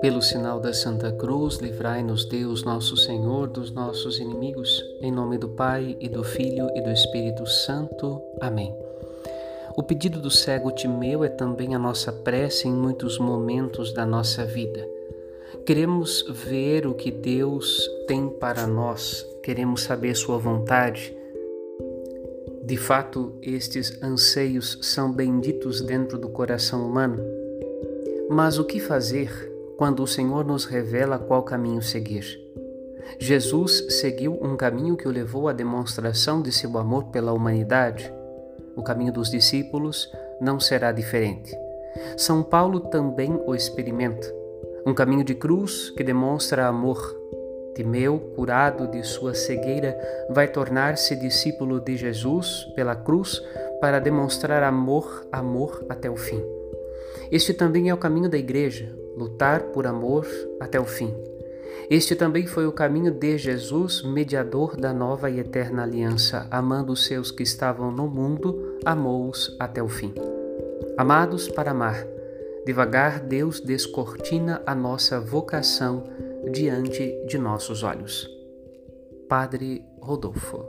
Pelo sinal da Santa Cruz, livrai-nos Deus, nosso Senhor, dos nossos inimigos, em nome do Pai e do Filho e do Espírito Santo. Amém. O pedido do cego Timeu é também a nossa prece em muitos momentos da nossa vida. Queremos ver o que Deus tem para nós, queremos saber Sua vontade. De fato, estes anseios são benditos dentro do coração humano. Mas o que fazer quando o Senhor nos revela qual caminho seguir. Jesus seguiu um caminho que o levou à demonstração de seu amor pela humanidade. O caminho dos discípulos não será diferente. São Paulo também o experimenta. Um caminho de cruz que demonstra amor. Timeu, curado de sua cegueira, vai tornar-se discípulo de Jesus pela cruz para demonstrar amor, amor até o fim. Este também é o caminho da igreja, lutar por amor até o fim. Este também foi o caminho de Jesus, mediador da nova e eterna aliança, amando os seus que estavam no mundo, amou-os até o fim. Amados para amar, devagar Deus descortina a nossa vocação diante de nossos olhos. Padre Rodolfo